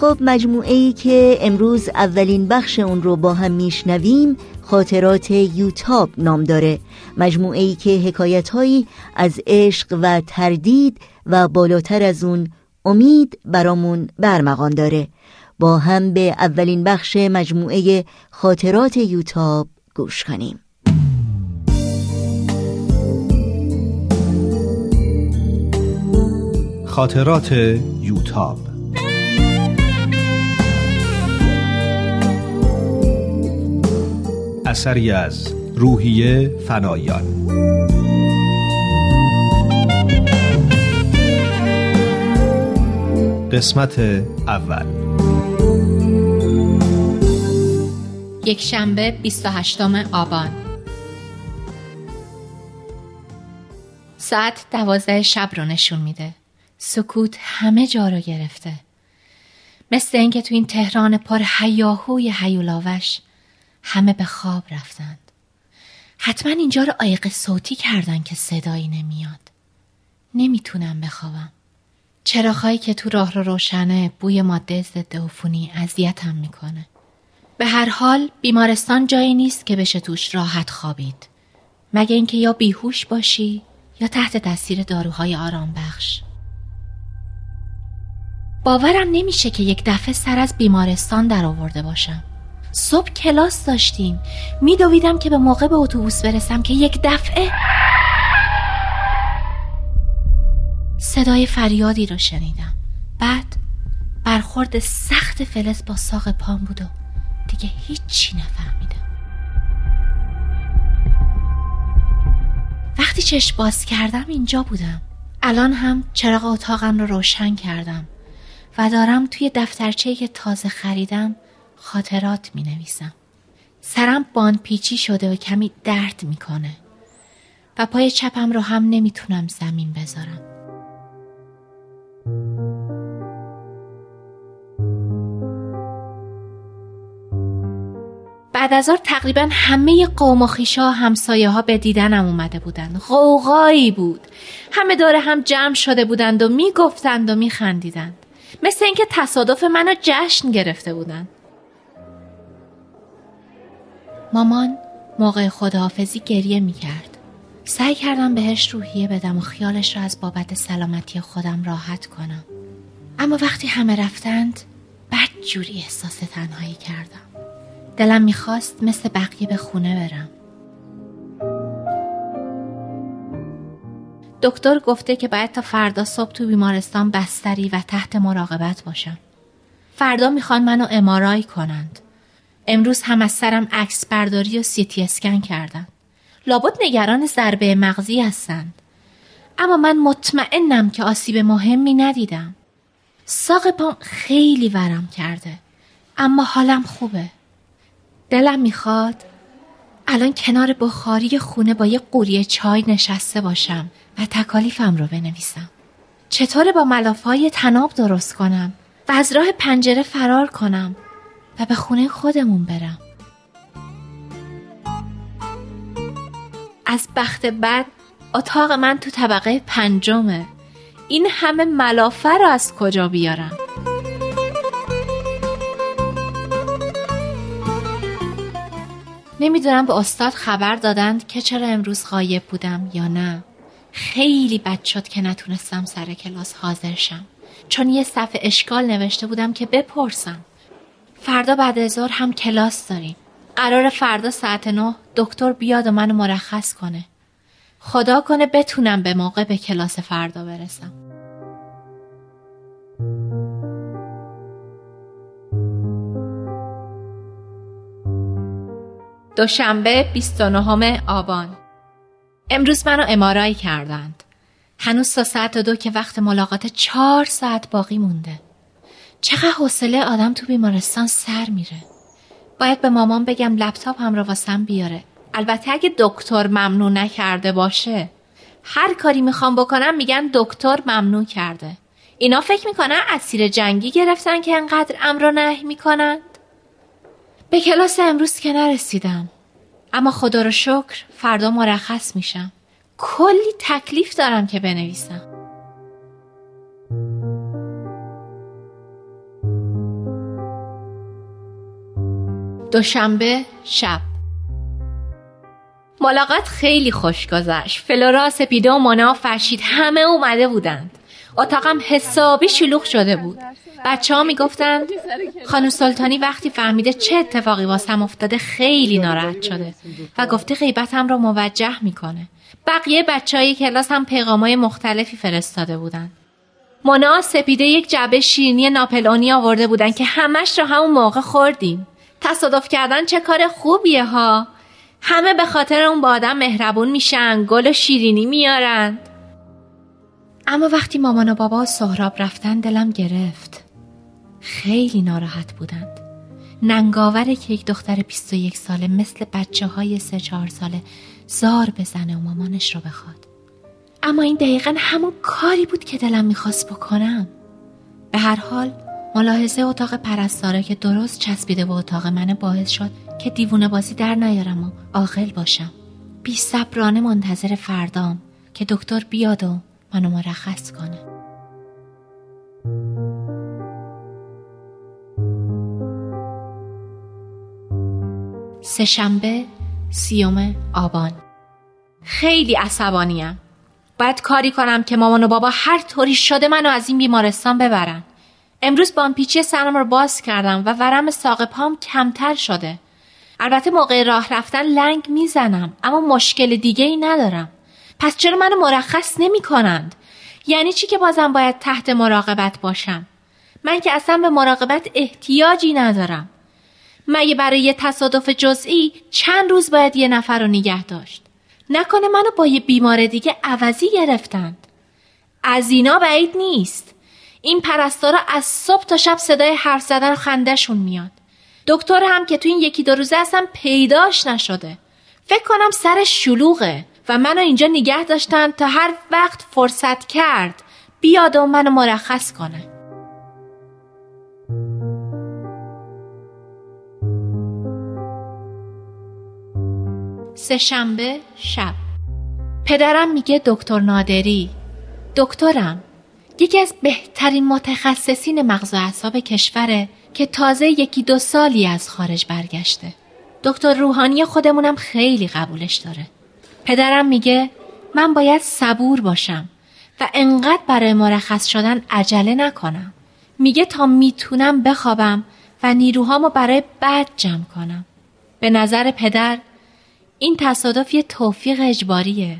خب مجموعه ای که امروز اولین بخش اون رو با هم میشنویم خاطرات یوتاب نام داره. مجموعه ای که حکایت هایی از عشق و تردید و بالاتر از اون امید برامون برمغان داره. با هم به اولین بخش مجموعه خاطرات یوتاب گوش کنیم. خاطرات یوتاب اثری از روحیه فنایان. قسمت اول. یک شنبه 28 آبان. ساعت دوازده شب رو نشون میده. سکوت همه جا رو گرفته. مثل اینکه تو این تهران پر هیاهوی هیولاوش همه به خواب رفتند. حتما اینجا رو آیق صوتی کردن که صدایی نمیاد. نمی‌تونم بخوابم. چراغهایی که تو راه رو روشنه بوی ماده ضد عفونی اذیتم می‌کنه. به هر حال بیمارستان جایی نیست که بشه توش راحت خوابید. مگه اینکه یا بیهوش باشی یا تحت تاثیر داروهای آرام بخش باورم نمیشه که یک دفعه سر از بیمارستان در آورده باشم. صبح کلاس داشتیم. میدویدم که به موقع به اتوبوس برسم که یک دفعه صدای فریادی را شنیدم. بعد برخورد سخت فلز با ساق پام بود و دیگه هیچی نفهمیدم. وقتی چشم باز کردم اینجا بودم. الان هم چراغ اتاقم رو روشن کردم و دارم توی دفترچه که تازه خریدم خاطرات می نویسم. سرم بان پیچی شده و کمی درد می‌کنه و پای چپم رو هم نمی‌تونم زمین بذارم. بعد از تقریبا همه قوم و خیشا همسایه ها به دیدنم اومده بودند. غوغایی بود. همه داره هم جمع شده بودند و می‌گفتند و میخندیدند. مثل اینکه تصادف منو جشن گرفته بودند. مامان موقع خداحافظی گریه می کرد. سعی کردم بهش روحیه بدم و خیالش را از بابت سلامتی خودم راحت کنم. اما وقتی همه رفتند بد جوری احساس تنهایی کردم. دلم می‌خواست مثل بقیه به خونه برم. دکتر گفته که باید تا فردا صبح تو بیمارستان بستری و تحت مراقبت باشم. فردا می‌خوان منو امارای کنند. امروز هم از سرم عکس برداری و سیتی اسکن کردن. لابد نگران ضربه مغزی هستند. اما من مطمئنم که آسیب مهمی ندیدم. ساق پام خیلی ورم کرده. اما حالم خوبه. دلم می‌خواد الان کنار بخاری خونه با یه قوری چای نشسته باشم و تکالیفم رو بنویسم. چطور با ملافهای تناب درست کنم و از راه پنجره فرار کنم و به خونه خودمون برم. از بخت بد اتاق من تو طبقه پنجمه. این همه ملافه رو از کجا بیارم؟ نمی‌دونم به استاد خبر دادند که چرا امروز غایب بودم یا نه. خیلی بد شد که نتونستم سر کلاس حاضر شم. چون یه صفحه اشکال نوشته بودم که بپرسم. فردا بعد از هم کلاس داریم. قرار فردا ساعت نه دکتر بیاد و منو مرخص کنه. خدا کنه بتونم به موقع به کلاس فردا برسم. دوشنبه 29 آبان. امروز منو امارایی کردند. هنوز تا ساعت دو که وقت ملاقات چهار ساعت باقی مونده. چقدر حوصله آدم تو بیمارستان سر میره. باید به مامان بگم لپتاپ هم رو واسم بیاره. البته اگه دکتر ممنوع نکرده باشه هر کاری می‌خوام بکنم میگن دکتر ممنوع کرده. اینا فکر می‌کنن اسیر جنگی گرفتن که انقدر امر نه می‌کنند؟ به کلاس امروز که نرسیدم. اما خدا رو شکر فردا مرخص میشم. کلی تکلیف دارم که بنویسم. دوشنبه شب. ملاقات خیلی خوش گذشت. فلورا سپیده و مونا و فرشید همه اومده بودند. اتاقم حسابی شلوغ شده بود. بچه ها می‌گفتند خانم سلطانی وقتی فهمیده چه اتفاقی واسم افتاده خیلی ناراحت شده و گفته غیبتم رو موجه می‌کنه. بقیه بچه های کلاس هم پیغامای مختلفی فرستاده بودند. مونا سپیده یک جعبه شیرینی ناپلونی آورده بودن که همش رو همون موقع خوردیم. تصادف کردن چه کار خوبیه ها؟ همه به خاطر اون با آدم مهربون میشن گل و شیرینی میارن. اما وقتی مامان و بابا و سهراب رفتن دلم گرفت. خیلی ناراحت بودند. ننگاوره که یک دختر 21 ساله مثل بچه های سه چهار ساله زار بزنه و مامانش رو بخواد. اما این دقیقا همون کاری بود که دلم می‌خواست بکنم. به هر حال ملاحظه اتاق پرستاره که درست چسبیده به اتاق من باعث شد که دیوونه بازی در نیارم و عاقل باشم. بی صبرانه منتظر فردام که دکتر بیاد و منو مرخص کنه. سهشنبه سیوم آبان. خیلی عصبانیم. باید کاری کنم که مامان و بابا هر طوری شده منو از این بیمارستان ببرن. امروز بامپیچی سرم رو باز کردم و ورم ساق پام کمتر شده. البته موقع راه رفتن لنگ می‌زنم اما مشکل دیگه ای ندارم. پس چرا منو مرخص نمی کنند؟ یعنی چی که بازم باید تحت مراقبت باشم؟ من که اصلا به مراقبت احتیاجی ندارم. مگه برای یه تصادف جزئی چند روز باید یه نفر رو نگه داشت؟ نکنه منو با یه بیمار دیگه عوضی گرفتند. از اینا بعید نیست. این پرستارا از صبح تا شب صدای حرف زدن و خندهشون میاد. دکتر هم که تو این یکی دو روزه اصلا پیداش نشده. فکر کنم سر شلوغه و منو اینجا نگه داشتن تا هر وقت فرصت کرد بیاد و منو مرخص کنه. سهشنبه شب. پدرم میگه دکتر نادری. دکترم. یکی از بهترین متخصصین مغز و اعصاب کشوره که تازه یکی دو سالی از خارج برگشته. دکتر روحانی خودمونم خیلی قبولش داره. پدرم میگه من باید صبور باشم و انقدر برای مرخص شدن عجله نکنم. میگه تا می‌تونم بخوابم و نیروهامو برای بعد جمع کنم. به نظر پدر این تصادف یه توفیق اجباریه.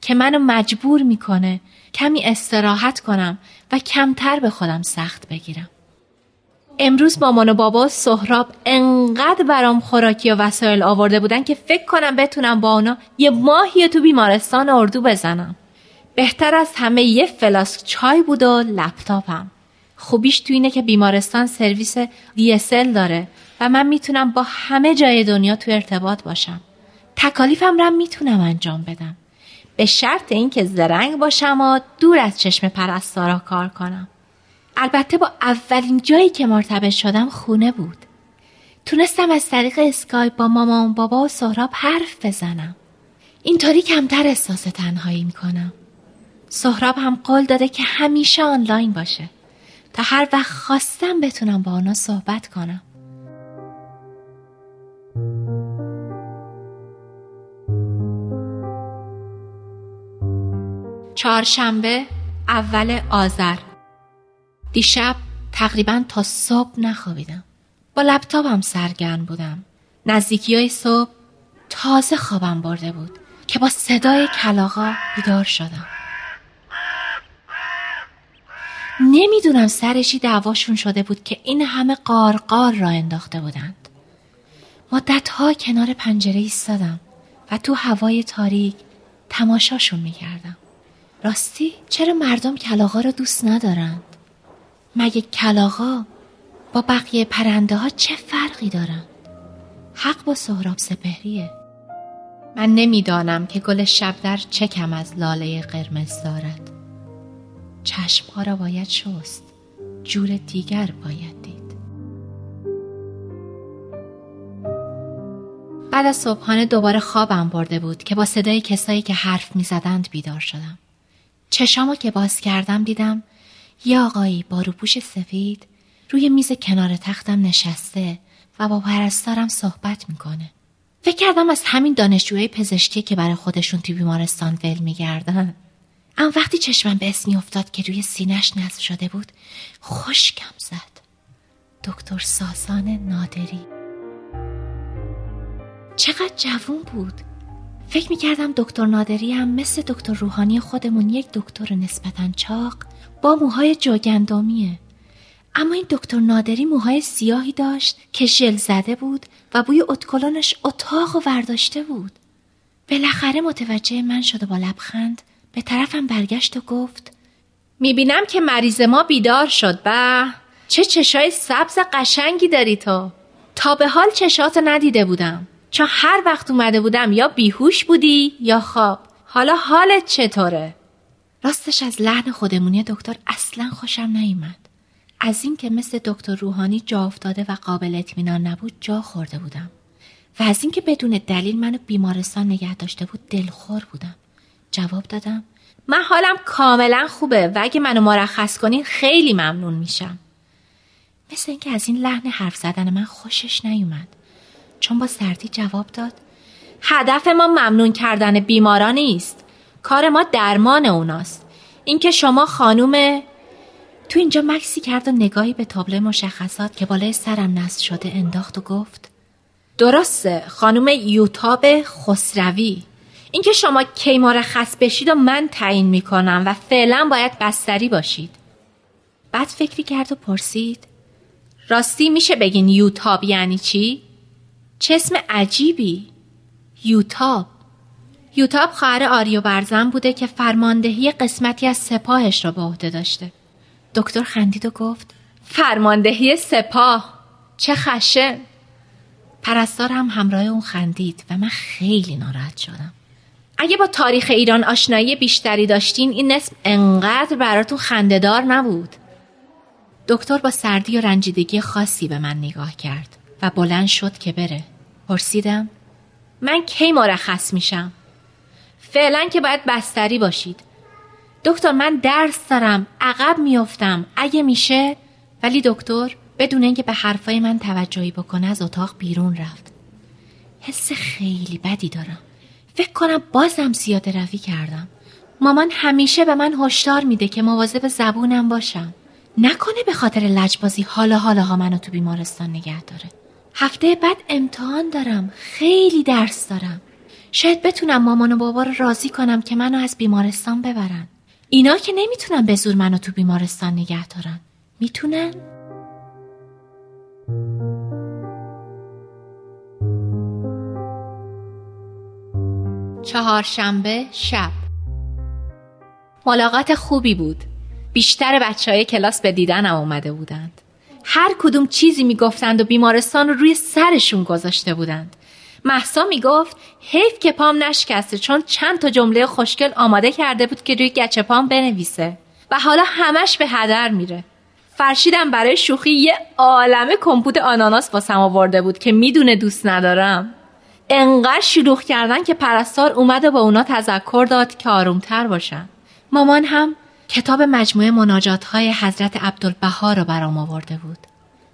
که منو مجبور می‌کنه کمی استراحت کنم و کمتر به خودم سخت بگیرم. امروز مامان و بابا سهراب انقدر برام خوراکی و وسایل آورده بودن که فکر کنم بتونم با اونا یه ماهی تو بیمارستان اردو بزنم. بهتر از همه یه فلاسک چای بود و لپتاپم. خوبیش تو اینه که بیمارستان سرویس DSL داره و من می‌تونم با همه جای دنیا تو ارتباط باشم. تکالیفم را می‌تونم انجام بدم. به شرط اینکه زرنگ باشم و دور از چشم پرستارا کار کنم. البته با اولین جایی که مرتبط شدم خونه بود. تونستم از طریق اسکایپ با مامان بابا و سهراب حرف بزنم. اینطوری کمتر احساس تنهایی می‌کنم. سهراب هم قول داده که همیشه آنلاین باشه. تا هر وقت خواستم بتونم با آنها صحبت کنم. چهارشنبه اول آذر. دیشب تقریبا تا صبح نخوابیدم. با لپتاپم سرگرم بودم. نزدیکی های صبح تازه خوابم برده بود که با صدای کلاغا بیدار شدم. نمی‌دونم سرشی دعواشون شده بود که این همه قارقار را انداخته بودند. مدتها کنار پنجره ایستادم و تو هوای تاریک تماشاشون می‌کردم. راستی چرا مردم کلاغا رو دوست ندارند؟ مگه کلاغا با بقیه پرنده ها چه فرقی دارند؟ حق با سهراب سپهریه من نمی‌دانم که گل شبدر چه کم از لاله قرمز دارد چشمها را باید شست جور دیگر باید دید بعد از صبحانه دوباره خوابم برده بود که با صدای کسایی که حرف می زدند بیدار شدم چشامو که باز کردم دیدم یه آقایی با روپوش سفید روی میز کنار تختم نشسته و با پرستارم صحبت می‌کنه. فکر کردم از همین دانشجوهای پزشکی که برای خودشون توی بیمارستان ول میگردن. اما وقتی چشمم به اسمی افتاد که روی سینش نصب شده بود خوشکم زد. دکتر ساسان نادری. چقدر جوون بود. فکر می‌کردم دکتر نادری هم مثل دکتر روحانی خودمون یک دکتر نسبتا چاق با موهای جوگندامیه اما این دکتر نادری موهای سیاهی داشت که ژل زده بود و بوی اتکلانش اتاق و ورداشته بود. بالاخره متوجه من شد و با لبخند به طرفم برگشت و گفت می‌بینم که مریض ما بیدار شد و چه چشای سبز قشنگی داری تو. تا به حال چشاتو ندیده بودم. چون هر وقت اومده بودم یا بیهوش بودی یا خواب. حالا حالت چطوره؟ راستش از لحن خودمونی دکتر اصلا خوشم نیومد. از اینکه مثل دکتر روحانی جا افتاده و قابل اطمینان نبود جا خورده بودم. و از اینکه بدون دلیل منو بیمارستان نگه داشته بود دلخور بودم. جواب دادم من حالم کاملا خوبه و اگه منو مرخص کنین خیلی ممنون میشم. مثل اینکه از این لحن حرف زدن من خوشش نیومد. چون با سردی جواب داد هدف ما ممنون کردن بیماران نیست کار ما درمان اوناست. اینکه شما خانوم تو اینجا مکسی کرد و نگاهی به تابلو مشخصات که بالای سرم نصب شده انداخت و گفت درسته خانم یوتاب خسروی. اینکه شما کی مرخص بشید و من تعیین می‌کنم و فعلا باید بستری باشید. بعد فکری کرد و پرسید راستی میشه بگین یوتاب یعنی چی؟ چه اسم عجیبی. یوتاب. یوتاب خواهر آریو برزن بوده که فرماندهی قسمتی از سپاهش را به عهده داشته. دکتر خندید و گفت فرماندهی سپاه. چه خشه. پرستار هم همراه اون خندید و من خیلی ناراحت شدم. اگه با تاریخ ایران آشنایی بیشتری داشتین این اسم انقدر براتون خندهدار نبود. دکتر با سردی و رنجیدگی خاصی به من نگاه کرد. و بلند شد که بره. پرسیدم من کی مرخص میشم؟ فعلا که باید بستری باشید. دکتر من درس دارم عقب میافتم. اگه میشه ولی دکتر بدون اینکه به حرفای من توجهی بکنه از اتاق بیرون رفت. حس خیلی بدی دارم. فکر کنم بازم زیاده روی کردم. مامان همیشه به من هشدار میده که مواظب زبونم باشم. نکنه به خاطر لجبازی حالا حالا ها منو تو بیمارستان نگه داره. هفته بعد امتحان دارم. خیلی درس دارم. شاید بتونم مامان و بابا رو راضی کنم که منو از بیمارستان ببرن. اینا که نمی‌تونن به زور منو تو بیمارستان نگه دارن. می‌تونن؟ چهارشنبه شب. ملاقات خوبی بود. بیشتر بچه های کلاس به دیدنم اومده بودند. هر کدوم چیزی می‌گفتند و بیمارستان رو روی سرشون گذاشته بودند. محسا می‌گفت حیف که پام نشکسته چون چند تا جمله خوشگل آماده کرده بود که روی گچه پام بنویسه. و حالا همش به هدر میره. فرشیدم برای شوخی یه عالمه کمپوت آناناس واسم آورده بود که می‌دونه دوست ندارم. انقدر شلوغ کردن که پرستار اومد و با اونا تذکر داد که آرومتر باشن. مامان هم کتاب مجموعه مناجات های حضرت عبدالبها رو برام آورده بود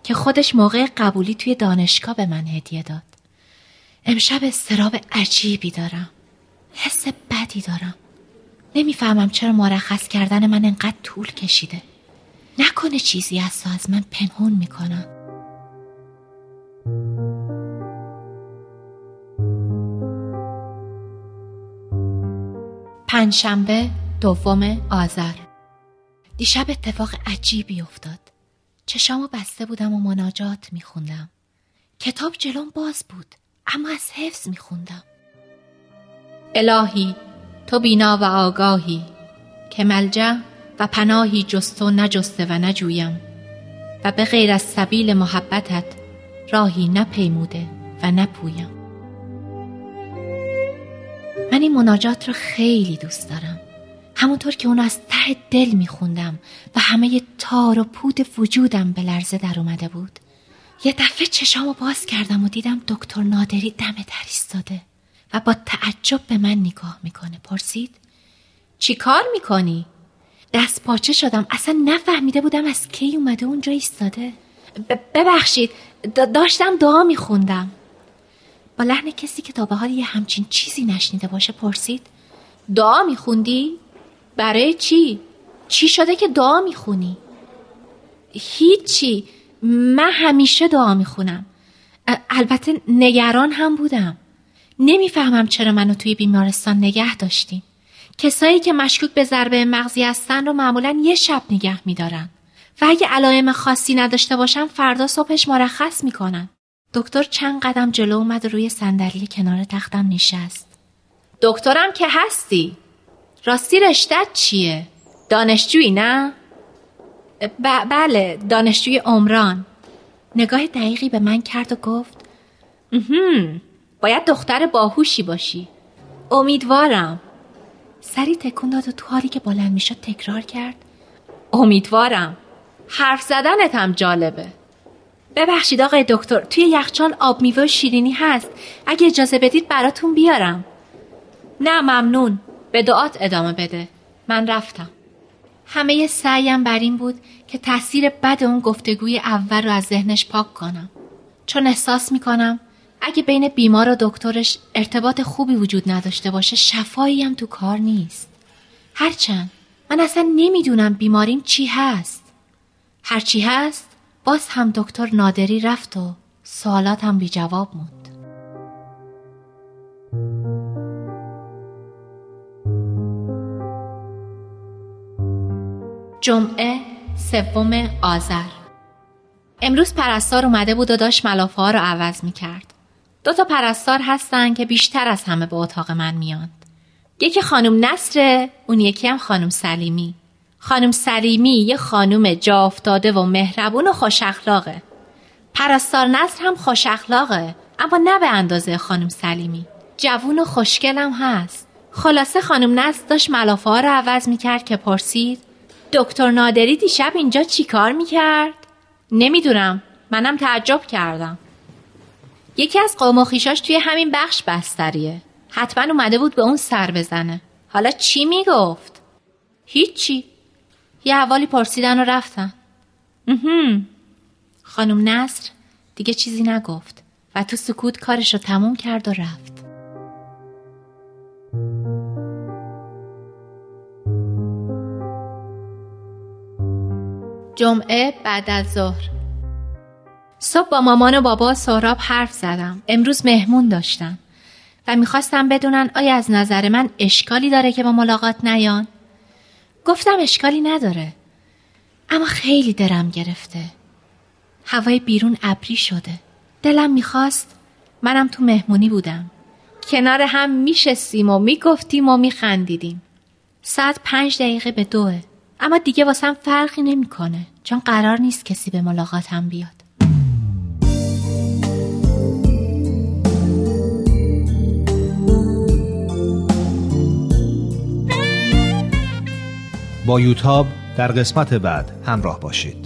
که خودش موقع قبولی توی دانشگاه به من هدیه داد. امشب استراب عجیبی دارم. حس بدی دارم. نمی‌فهمم چرا مرخص کردن من انقدر طول کشیده. نکنه چیزی از از من پنهون می‌کنم. پنجشنبه دوم آذر. دیشب اتفاق عجیبی افتاد. چشامو بسته بودم و مناجات میخوندم. کتاب جلوم باز بود اما از حفظ میخوندم. الهی تو بینا و آگاهی که ملجا و پناهی جستو نجسته و نجویم. و به غیر از سبیل محبتت راهی نپیموده و نپویم. من این مناجات را خیلی دوست دارم. همونطور که اون از ته دل میخوندم و همه تار و پود وجودم به لرزه در اومده بود. یه دفعه چشامو باز کردم و دیدم دکتر نادری دم در ایستاده و با تعجب به من نگاه می‌کنه. پرسید چی کار می‌کنی؟ دست پاچه شدم. اصلا نفهمیده بودم از کی اومده اونجا ایستاده. ببخشید داشتم دعا میخوندم. با لحن کسی که تا به حال یه همچین چیزی نشنیده باشه پرسید دعا میخوندی؟ برای چی؟ چی شده که دعا می‌خونی؟ هیچی. من همیشه دعا می‌خونم. البته نگران هم بودم. نمی‌فهمم چرا منو توی بیمارستان نگه داشتیم کسایی که مشکوک به ضربه مغزی هستن رو معمولا یه شب نگه میدارن. و اگه علائم خاصی نداشته باشم فردا صبحش مرخص می‌کنن. دکتر چند قدم جلو اومد و روی صندلی کنار تختم نشست. دکترم که هستی؟ راستی رشتت چیه؟ دانشجویی نه؟ بله دانشجوی عمران. نگاه دقیقی به من کرد و گفت باید دختر باهوشی باشی. امیدوارم. سری تکون داد و تو حالی که بلند می‌شد تکرار کرد. امیدوارم. حرف زدنت هم جالبه. ببخشید آقای دکتر توی یخچال آب میوه و شیرینی هست. اگه اجازه بدید براتون بیارم. نه ممنون. به دعات ادامه بده. من رفتم. همه سعیم بر این بود که تاثیر بد اون گفتگوی اول رو از ذهنش پاک کنم. چون احساس می‌کنم اگه بین بیمار و دکترش ارتباط خوبی وجود نداشته باشه شفایی هم تو کار نیست. هرچند من اصلا نمی‌دونم بیماریم چی هست. هرچی هست باز هم دکتر نادری رفت و سوالات هم بی جواب موند. جمعه سوم آذر امروز پرستار اومده بود و داشت ملافه ها رو عوض می کرد. دو تا پرستار هستن که بیشتر از همه به اتاق من میان. یکی خانم نصره اون یکی هم خانم سلیمی. خانم سلیمی یه خانم جا افتاده و مهربون و خوش اخلاقه. پرستار نصر هم خوش اخلاقه اما نه به اندازه خانم سلیمی. جوون و خوشگلم هست. خلاصه خانم نصر داشت ملافه ها رو عوض می‌کرد که پرسید دکتر نادری دیشب اینجا چی کار می‌کرد؟ نمی‌دونم. منم تعجب کردم. یکی از قوم و توی همین بخش بستریه. حتما اومده بود به اون سر بزنه. حالا چی می‌گفت؟ هیچی. یه حوالی پرسیدن و رفتن. خانم نصر دیگه چیزی نگفت و تو سکوت کارش رو تموم کرد و رفت. جمعه بعد از ظهر. صبح با مامان و بابا سهراب حرف زدم. امروز مهمون داشتم و می‌خواستم بدونن آیا از نظر من اشکالی داره که با ملاقات نیان. گفتم اشکالی نداره اما خیلی درم گرفته. هوای بیرون ابری شده. دلم می‌خواست منم تو مهمونی بودم. کنار هم میشستیم و می‌گفتیم و میخندیدیم. ساعت پنج دقیقه به دوه. اما دیگه واسم فرقی نمی‌کنه. چون قرار نیست کسی به ملاقاتم بیاد. با یوتاب در قسمت بعد همراه باشید.